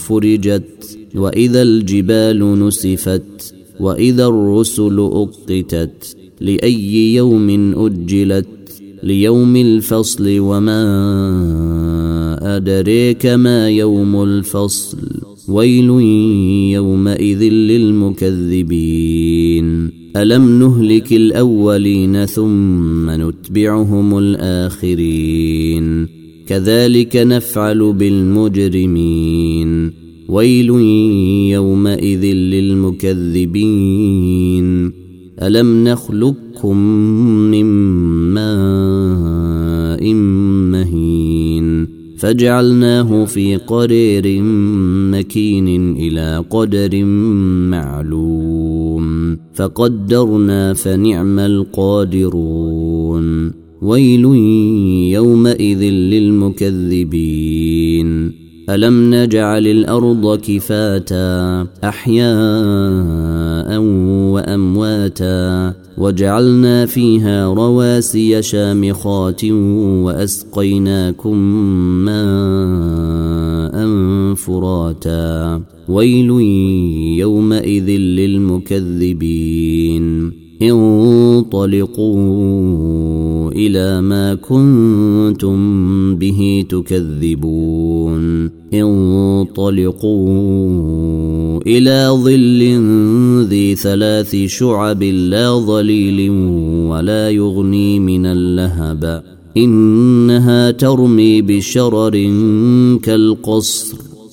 فرجت وإذا الجبال نسفت وإذا الرسل أقتت لأي يوم أجلت ليوم الفصل وما أدريك ما يوم الفصل ويل يومئذ للمكذبين ألم نهلك الأولين ثم نتبعهم الآخرين كذلك نفعل بالمجرمين. ويل يومئذ للمكذبين. ألم نخلقكم من ماء مهين؟ فجعلناه في قرير مكين إلى قدر معلوم. فقدرنا فنعم القادرون. ويل يومئذ للمكذبين. ألم نجعل الأرض كفاتا أحياء وأمواتا وجعلنا فيها رواسي شامخات وأسقيناكم ماء فراتا. ويل يومئذ للمكذبين. انطلقوا إلى ما كنتم به تكذبون. انطلقوا إلى ظل ذي ثلاث شعب لا ظليل ولا يغني من اللهب. إنها ترمي بشرر كالقصر.